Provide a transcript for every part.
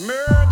Man.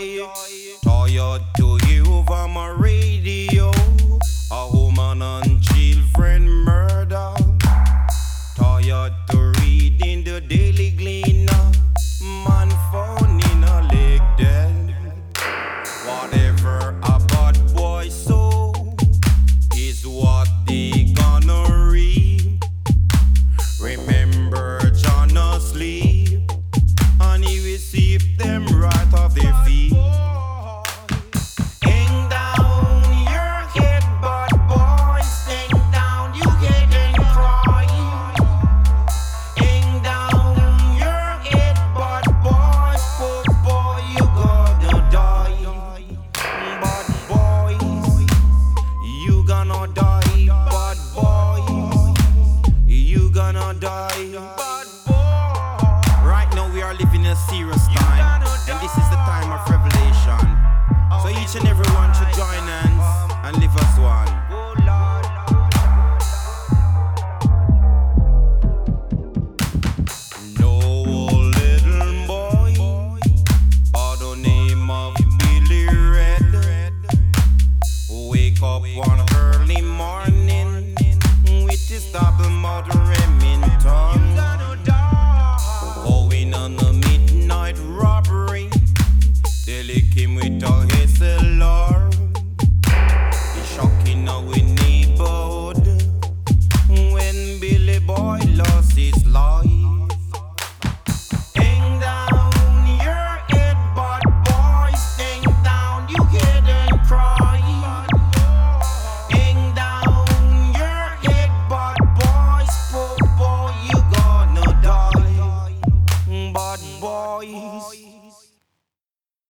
Tired to hear over my radio. A woman and children. Bad boy. Right now we are living a serious time, and this is the time of revelation. So each and everyone should join hands and live as one. Up one early morning with this double moderate. Ми то гисело.